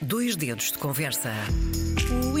Dois dedos de conversa.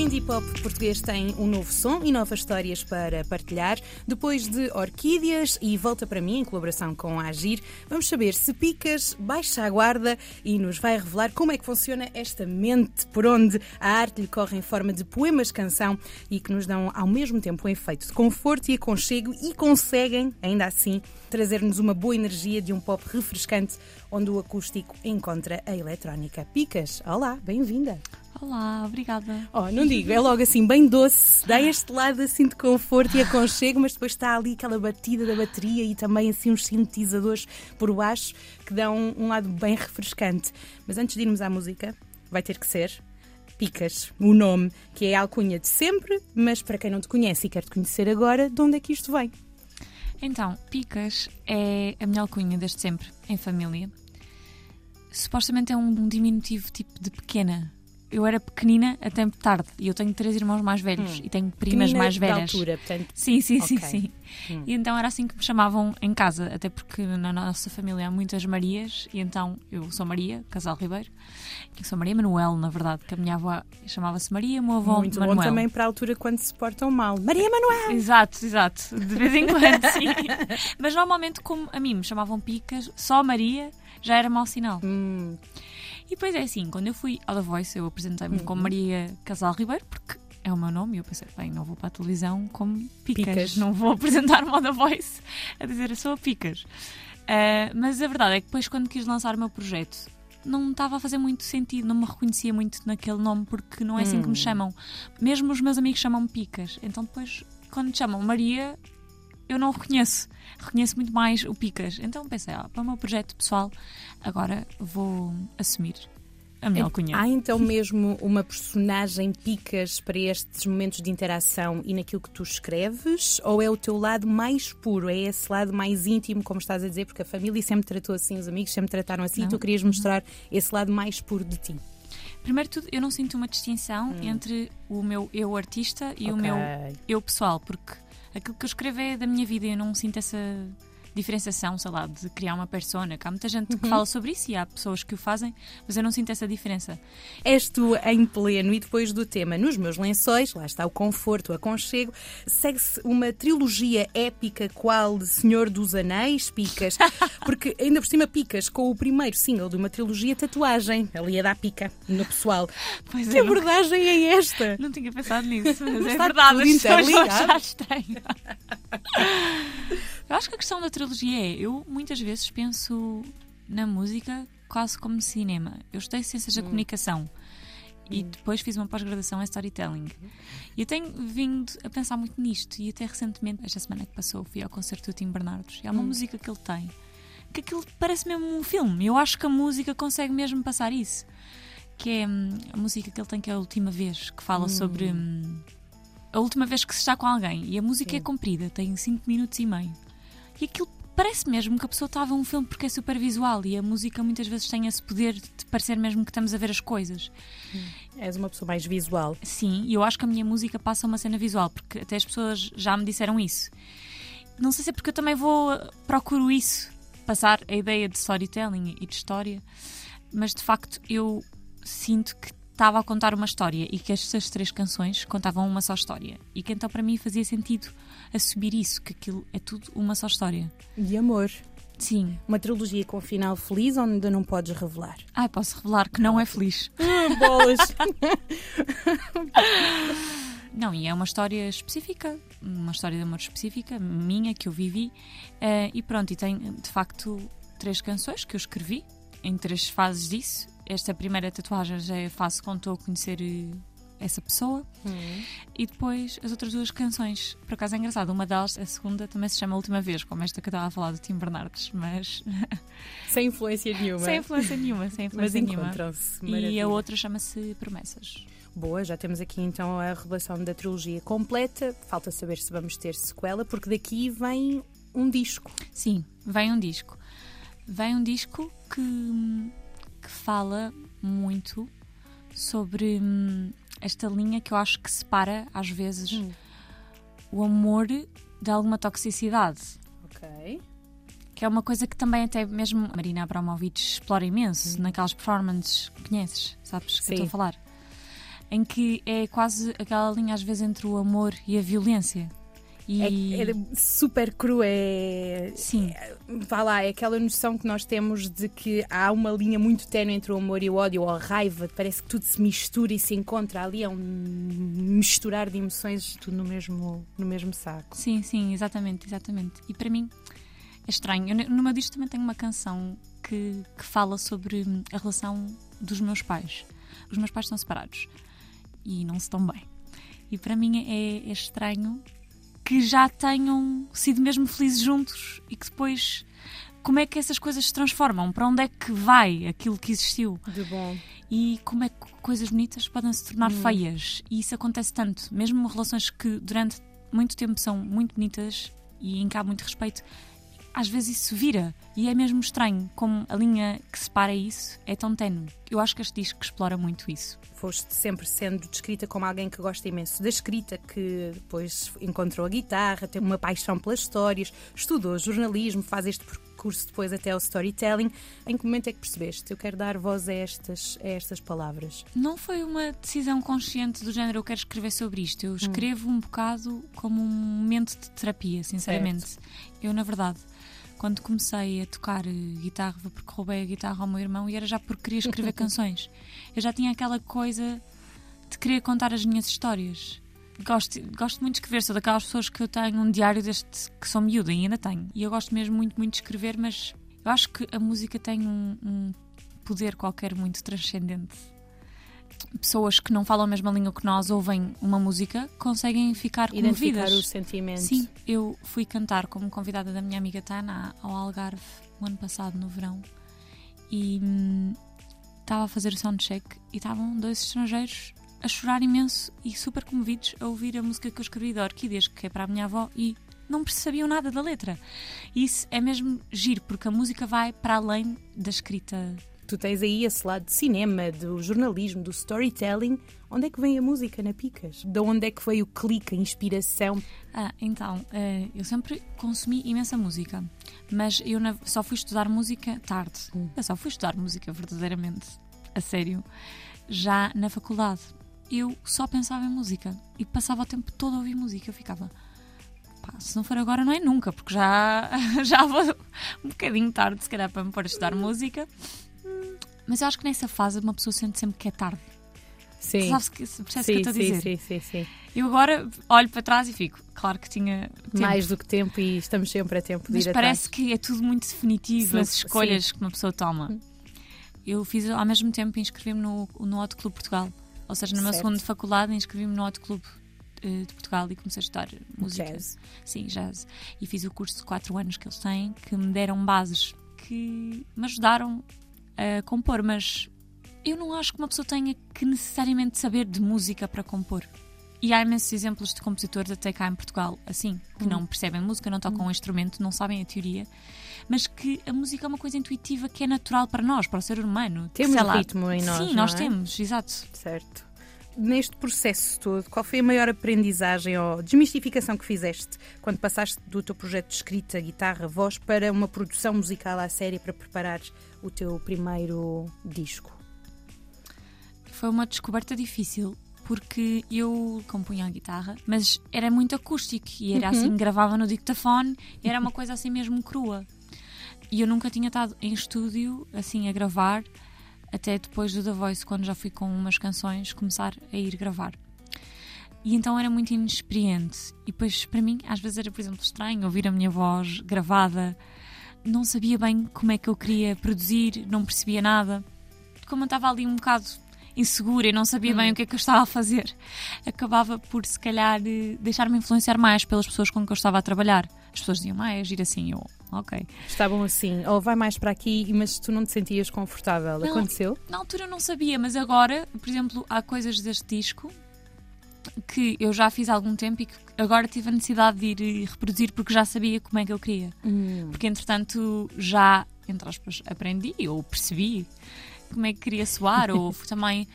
Indie pop português tem um novo som e novas histórias para partilhar. Depois de Orquídeas e Volta para mim, em colaboração com a Agir, vamos saber se Picas baixa a guarda e nos vai revelar como é que funciona esta mente por onde a arte lhe corre em forma de poemas-canção e que nos dão ao mesmo tempo um efeito de conforto e aconchego e conseguem, ainda assim, trazer-nos uma boa energia de um pop refrescante onde o acústico encontra a eletrónica. Picas, olá, bem-vinda. Olá, obrigada. Oh, não digo, é logo assim, bem doce, dá este lado assim de conforto e aconchego, mas depois está ali aquela batida da bateria e também assim uns sintetizadores por baixo que dão um, um lado bem refrescante. Mas antes de irmos à música, vai ter que ser Picas, o nome, que é a alcunha de sempre, mas para quem não te conhece e quer te conhecer agora, de onde é que isto vem? Então, Picas é a minha alcunha desde sempre, em família. Supostamente é um diminutivo tipo de pequena. Eu era pequenina até tarde e eu tenho três irmãos mais velhos Hum. e tenho primas Pequenina mais de velhas. altura, portanto, Sim, sim, sim, Ok. sim. Hum. E então era assim que me chamavam em casa, até porque na nossa família há muitas Marias, e então eu sou Maria, Casal Ribeiro, e sou Maria Manuel, na verdade, que a minha avó chamava-se Maria, o meu avô muito Manuel. bom também para a altura quando se portam mal. Maria Manuel! Exato, exato. De vez em quando, sim. Mas normalmente, como a mim me chamavam Picas, só Maria já era mau sinal. Hum, E depois é assim, quando eu fui ao The Voice, eu apresentei-me Uhum. como Maria Casal Ribeiro, porque é o meu nome, e eu pensei, bem, não vou para a televisão como Picas, Picas. não vou apresentar-me ao The Voice a dizer sou a Picas. Ah, mas a verdade é que depois, quando quis lançar o meu projeto, não estava a fazer muito sentido, não me reconhecia muito naquele nome, porque não é assim que Hum. me chamam. Mesmo os meus amigos chamam-me Picas. Então depois, quando me chamam Maria, eu não reconheço. Reconheço muito mais o Picas. Então pensei, ah, para o meu projeto pessoal, agora vou assumir a minha alcunha. Há então mesmo uma personagem picas para estes momentos de interação e naquilo que tu escreves? Ou é o teu lado mais puro? É esse lado mais íntimo, como estás a dizer? Porque a família sempre tratou assim, os amigos sempre trataram assim e Não. tu querias mostrar esse lado mais puro de ti. Primeiro de tudo, eu não sinto uma distinção entre o meu eu artista e o Ok. meu eu pessoal, porque aquilo que eu escrevo é da minha vida eu não sinto essa diferenciação, sei lá, de criar uma persona. Que há muita gente que fala sobre isso e há pessoas que o fazem, mas eu não sinto essa diferença. És tu em pleno e depois do tema Nos Meus Lençóis, lá está o conforto, o aconchego, segue-se uma trilogia épica qual de Senhor dos Anéis, Picas, porque ainda por cima Picas com o primeiro single de uma trilogia tatuagem, ali a da pica no pessoal. Pois Que é, abordagem é esta? não tinha pensado nisso, mas é verdade, as pessoas já estranho. Eu acho que a questão da trilogia é, eu muitas vezes penso na música quase como cinema. Eu estudei Ciências da Comunicação e depois fiz uma pós-graduação em Storytelling. E eu tenho vindo a pensar muito nisto e até recentemente, esta semana que passou, fui ao concerto do Tim Bernardes. E há uma música que ele tem que aquilo parece mesmo um filme. Eu acho que a música consegue mesmo passar isso. Que é hum, a música que ele tem que é a última vez, que fala sobre hum, a última vez que se está com alguém. E a música é comprida, tem 5 minutos e meio. E aquilo parece mesmo que a pessoa está a ver um filme porque é super visual e a música muitas vezes tem esse poder de parecer mesmo que estamos a ver as coisas. És uma pessoa mais visual. Sim, e eu acho que a minha música passa uma cena visual, porque até as pessoas já me disseram isso. Não sei se é porque eu também vou, procuro isso, passar a ideia de storytelling e de história, mas de facto eu sinto que estava a contar uma história e que estas três canções contavam uma só história. E que então para mim fazia sentido assumir isso, que aquilo é tudo uma só história. De amor. Sim. Uma trilogia com final feliz ou ainda não podes revelar? Ai, posso revelar que não é feliz. Ah, bolas! Não, e é uma história específica, uma história de amor específica, minha, que eu vivi. eh, e pronto, e tem de facto três canções que eu escrevi, em três fases disso. Esta primeira tatuagem já é fase quando estou a conhecer eh, essa pessoa. E depois as outras duas canções, por acaso é engraçado, uma delas, a segunda, também se chama Última Vez, como esta que eu estava a falar do Tim Bernardes, mas Sem influência nenhuma. sem influência nenhuma, sem Mas influência nenhuma. encontram-se. E a outra chama-se Promessas. Boa, já temos aqui então a revelação da trilogia completa. Falta saber se vamos ter sequela, porque daqui vem um disco. Sim, vem um disco. Vem um disco que, que fala muito sobre hum, esta linha que eu acho que separa, às vezes, Hum. o amor de alguma toxicidade. Ok. que é uma coisa que também até mesmo a Marina Abramovic explora imenso hum. naquelas performances, conheces, sabes que eu estou a falar? Em que é quase aquela linha às vezes entre o amor e a violência. E... É, é, super cru, é. Sim. É, vá lá, é aquela noção que nós temos de que há uma linha muito ténue entre o amor e o ódio, ou a raiva, parece que tudo se mistura e se encontra ali, é um misturar de emoções, tudo no mesmo, no mesmo saco. Sim, sim, exatamente, exatamente. E para mim é estranho. Eu, no meu disco também tenho uma canção que, que fala sobre a relação dos meus pais. Os meus pais estão separados e não se estão bem. E para mim é, é estranho que já tenham sido mesmo felizes juntos e que depois como é que essas coisas se transformam? Para onde é que vai aquilo que existiu? De bom. E como é que coisas bonitas podem se tornar hum. feias? E isso acontece tanto. Mesmo relações que durante muito tempo são muito bonitas e em que há muito respeito, às vezes isso vira. E é mesmo estranho como a linha que separa isso é tão tenue. Eu acho que este disco explora muito isso foste sempre sendo descrita como alguém que gosta imenso da escrita, que depois encontrou a guitarra, tem uma paixão pelas histórias, estudou jornalismo, faz este percurso depois até ao storytelling. Em que momento é que percebeste? Eu quero dar voz a estas, a estas palavras. Não foi uma decisão consciente do género eu quero escrever sobre isto. Eu hum. escrevo hum. um bocado como um momento de terapia, sinceramente. Certo. Eu, na verdade quando comecei a tocar eh, guitarra, porque roubei a guitarra ao meu irmão e era já porque queria escrever canções. Eu já tinha aquela coisa de querer contar as minhas histórias. Gosto, gosto muito de escrever, sou daquelas pessoas que eu tenho um diário desde que sou miúda e ainda tenho. E eu gosto mesmo muito, muito de escrever, mas eu acho que a música tem um, um poder qualquer muito transcendente pessoas que não falam a mesma língua que nós ouvem uma música conseguem ficar comovidas. Identificar o sentimento. Sim, eu fui cantar como convidada da minha amiga Tana ao Algarve o ano passado, no verão, e hum, estava a fazer o soundcheck e estavam dois estrangeiros a chorar imenso e super comovidos a ouvir a música que eu escrevi da Orquídeas, que é para a minha avó, e não percebiam nada da letra. Isso é mesmo giro, porque a música vai para além da escrita Tu tens aí esse lado de cinema, do jornalismo, do storytelling. Onde é que vem a música na Picas? De onde é que veio o clique, a inspiração? Ah, então, eh, eu sempre consumi imensa música, mas eu só fui estudar música tarde. Hum. Eu só fui estudar música verdadeiramente, a sério, já na faculdade. Eu só pensava em música e passava o tempo todo a ouvir música. Eu ficava, se não for agora, não é nunca, porque já, já vou um bocadinho tarde, se calhar, para me pôr a estudar música. Mas eu acho que nessa fase uma pessoa sente sempre que é tarde. Sim. Sabes que, percebes sim, que eu estou a dizer? Sim, sim, sim. Eu agora olho para trás e fico, claro que tinha tempo. Mais do que tempo e estamos sempre a tempo de Mas ir parece atrás. que é tudo muito definitivo, as escolhas sim. que uma pessoa toma. Hum. Eu fiz ao mesmo tempo inscrevi-me no, no Auto Clube Portugal. Ou seja, no meu certo. segundo de faculdade inscrevi-me no Auto Clube uh, de Portugal e comecei a estudar música. Jazz. Sim, jazz. E fiz o curso de 4 anos que eles têm, que me deram bases que me ajudaram a compor, mas eu não acho que uma pessoa tenha que necessariamente saber de música para compor. E há imensos exemplos de compositores até cá em Portugal, assim, que hum. não percebem música, não tocam hum. um instrumento, não sabem a teoria, mas que a música é uma coisa intuitiva que é natural para nós, para o ser humano. Temos lá, ritmo em nós. Sim, nós é? temos, exato. Certo. Neste processo todo, qual foi a maior aprendizagem ou desmistificação que fizeste quando passaste do teu projeto de escrita, guitarra, voz, para uma produção musical à série para preparares o teu primeiro disco? Foi uma descoberta difícil porque eu compunha a guitarra, mas era muito acústico e era assim, uhum. assim, gravava no dictafone, era uma coisa assim mesmo crua. E eu nunca tinha estado em estúdio assim a gravar até depois do The Voice, quando já fui com umas canções, começar a ir gravar. E então era muito inexperiente. E depois, para mim, às vezes era, por exemplo, estranho ouvir a minha voz gravada não sabia bem como é que eu queria produzir, não percebia nada. Como eu estava ali um bocado insegura e não sabia hum. bem o que é que eu estava a fazer, acabava por, se calhar, eh, deixar-me influenciar mais pelas pessoas com que eu estava a trabalhar. As pessoas diziam, ah, é agir assim, eu, ok. Estavam assim, ou vai mais para aqui, mas tu não te sentias confortável. Não, Aconteceu? Na altura eu não sabia, mas agora, por exemplo, há coisas deste disco que eu já fiz há algum tempo e que agora tive a necessidade de ir reproduzir porque já sabia como é que eu queria. Hum. Porque entretanto já, entre aspas, aprendi ou percebi como é que queria soar, ou também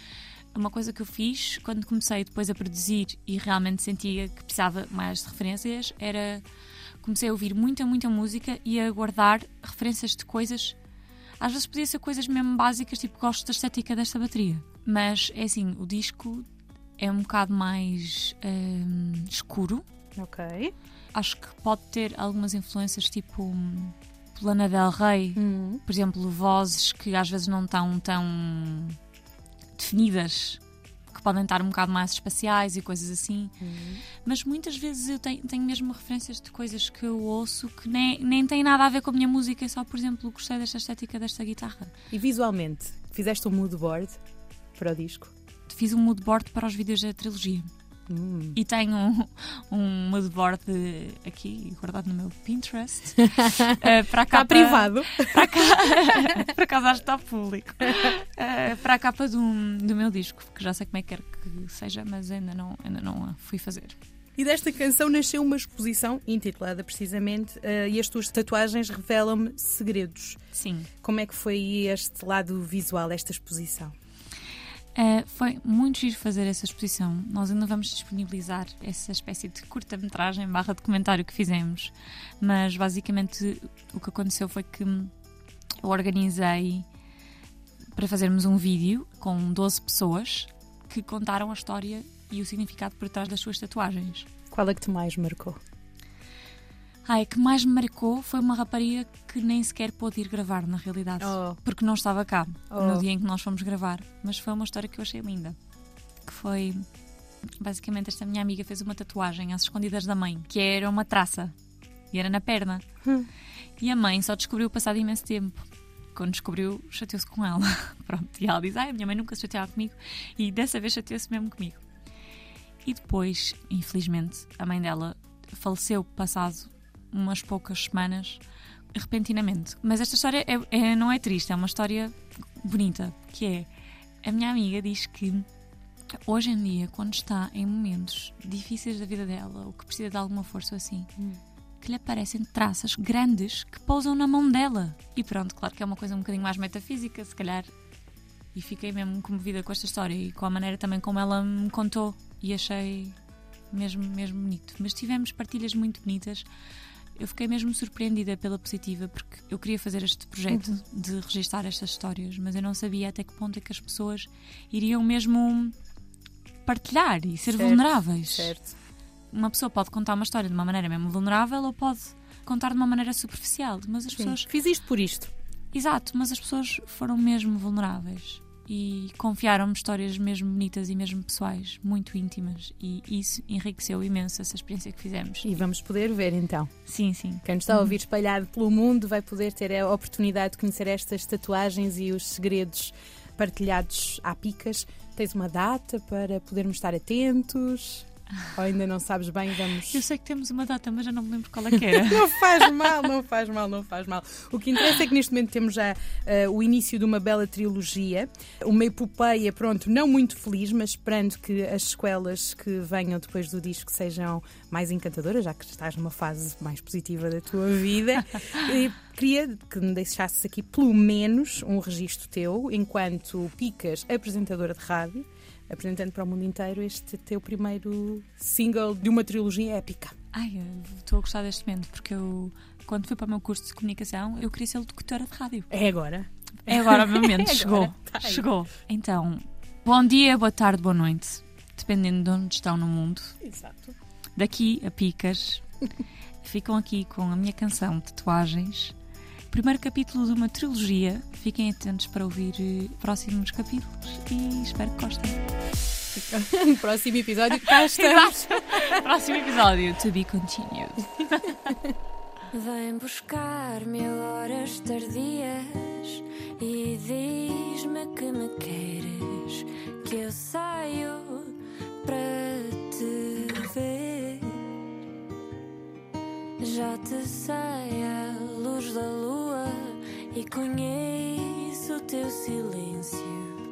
uma coisa que eu fiz quando comecei depois a produzir e realmente sentia que precisava mais de referências era comecei a ouvir muita, muita música e a guardar referências de coisas. Às vezes podia ser coisas mesmo básicas, tipo gosto da estética desta bateria. Mas é assim, o disco é um bocado mais hum, escuro. Ok. Acho que pode ter algumas influências, tipo hum, Lana Del Rey, Hum. por exemplo, vozes que às vezes não estão tão definidas, que podem estar um bocado mais espaciais e coisas assim. Mas muitas vezes eu tenho, tenho mesmo referências de coisas que eu ouço que nem, nem têm nada a ver com a minha música, é só, por exemplo, gostei desta estética desta guitarra. E visualmente, fizeste um mood board para o disco? Fiz um moodboard para os vídeos da trilogia. Hum. E tenho um, um moodboard aqui guardado no meu Pinterest. eh, para a Está capa, privado. Para cá, por acaso acho que está público. Eh, para a capa do, do meu disco, que já sei como é que quero que seja, mas ainda não, ainda não a fui fazer. E desta canção nasceu uma exposição intitulada precisamente eh, E as tuas tatuagens revelam-me segredos. Sim. Como é que foi este lado visual, esta exposição? Uh, foi muito giro fazer essa exposição. Nós ainda vamos disponibilizar essa espécie de curta-metragem barra documentário que fizemos. Mas basicamente o que aconteceu foi que eu organizei para fazermos um vídeo com 12 pessoas que contaram a história e o significado por trás das suas tatuagens. Qual é que te mais marcou? Ai, que mais me marcou foi uma rapariga que nem sequer pôde ir gravar, na realidade. Oh. Porque não estava cá Oh. no dia em que nós fomos gravar. Mas foi uma história que eu achei linda. Que foi. Basicamente, esta minha amiga fez uma tatuagem às escondidas da mãe, que era uma traça. E era na perna. Hum. E a mãe só descobriu passado imenso tempo. Quando descobriu, chateou-se com ela. Pronto. E ela diz: Ai, a minha mãe nunca se chateava comigo. E dessa vez chateou-se mesmo comigo. E depois, infelizmente, a mãe dela faleceu passado umas poucas semanas, repentinamente. Mas esta história é- é- não é triste, é uma história bonita, que é a minha amiga diz que hoje em dia, quando está em momentos difíceis da vida dela, ou que precisa de alguma força ou assim, que lhe aparecem traças grandes que pousam na mão dela. E pronto, claro que é uma coisa um bocadinho mais metafísica, se calhar. E fiquei mesmo comovida com esta história e com a maneira também como ela me contou. E achei mesmo, mesmo bonito. Mas tivemos partilhas muito bonitas. Eu fiquei mesmo surpreendida pela positiva, porque eu queria fazer este projeto de registar estas histórias, mas eu não sabia até que ponto é que as pessoas iriam mesmo partilhar e ser Certo, vulneráveis. Certo. Uma pessoa pode contar uma história de uma maneira mesmo vulnerável ou pode contar de uma maneira superficial, mas as Sim. pessoas Fiz isto por isto. Exato, mas as pessoas foram mesmo vulneráveis e confiaram-me histórias mesmo bonitas e mesmo pessoais, muito íntimas, e isso enriqueceu imenso essa experiência que fizemos. E vamos poder ver então. Sim, sim. Quem nos está a ouvir espalhado pelo mundo vai poder ter a oportunidade de conhecer estas tatuagens e os segredos partilhados à picas. Tens uma data para podermos estar atentos? Ou ainda não sabes bem? Vamos. Eu sei que temos uma data, mas já não me lembro qual é que era. Não faz mal, não faz mal, não faz mal. O que interessa é que neste momento temos já eh, o início de uma bela trilogia, uma epopeia, pronto, não muito feliz, mas esperando que as sequelas que venham depois do disco sejam mais encantadoras, já que estás numa fase mais positiva da tua vida. E queria que me deixasses aqui pelo menos um registro teu, enquanto Picas, apresentadora de rádio, apresentando para o mundo inteiro este teu primeiro single de uma trilogia épica. Ai, estou a gostar deste momento, porque eu, quando fui para o meu curso de comunicação, eu queria ser locutora de rádio. É agora. É agora o meu momento, É chegou. agora, tá chegou. Então, bom dia, boa tarde, boa noite, dependendo de onde estão no mundo. Exato. daqui a Picas. Ficam aqui com a minha canção Tatuagens. Primeiro capítulo de uma trilogia. Fiquem atentos para ouvir eh, próximos capítulos e espero que gostem. No próximo episódio, cá estamos. Próximo episódio, to be continued. Vem buscar mil horas tardias e diz-me que me queres, que eu saio para te ver. Já te sei à luz da lua e conheço o teu silêncio.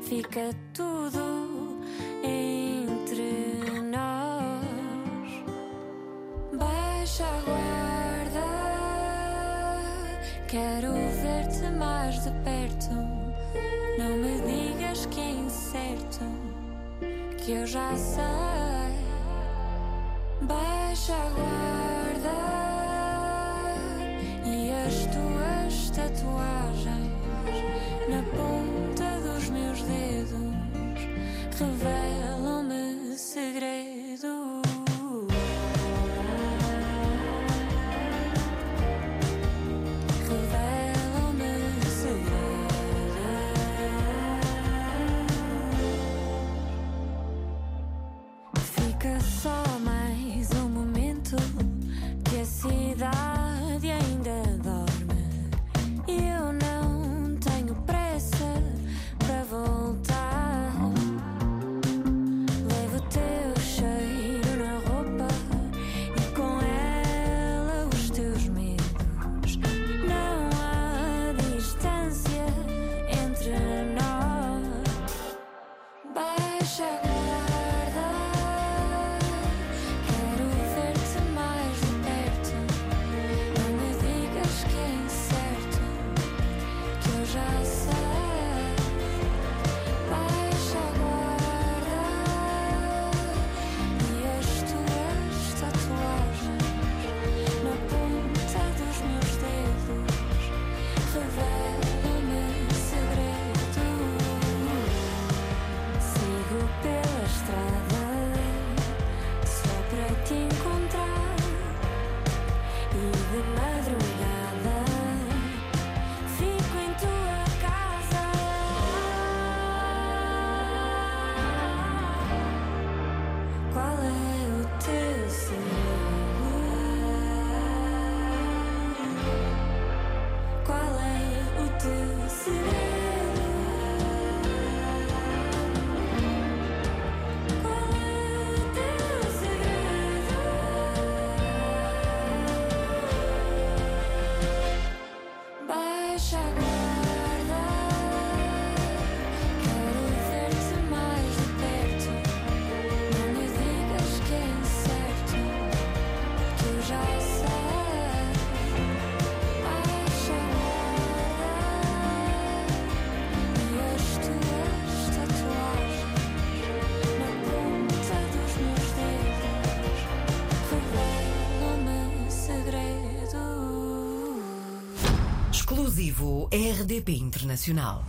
Fica tudo entre nós. Baixa a guarda, quero ver-te mais de perto. Não me digas que é incerto, que eu já sei. Baixa a guarda, tatuagens na ponta dos meus dedos revelam-me segredo. Revelam-me segredo. Fica só mais um momento que a cidade. RDP Internacional.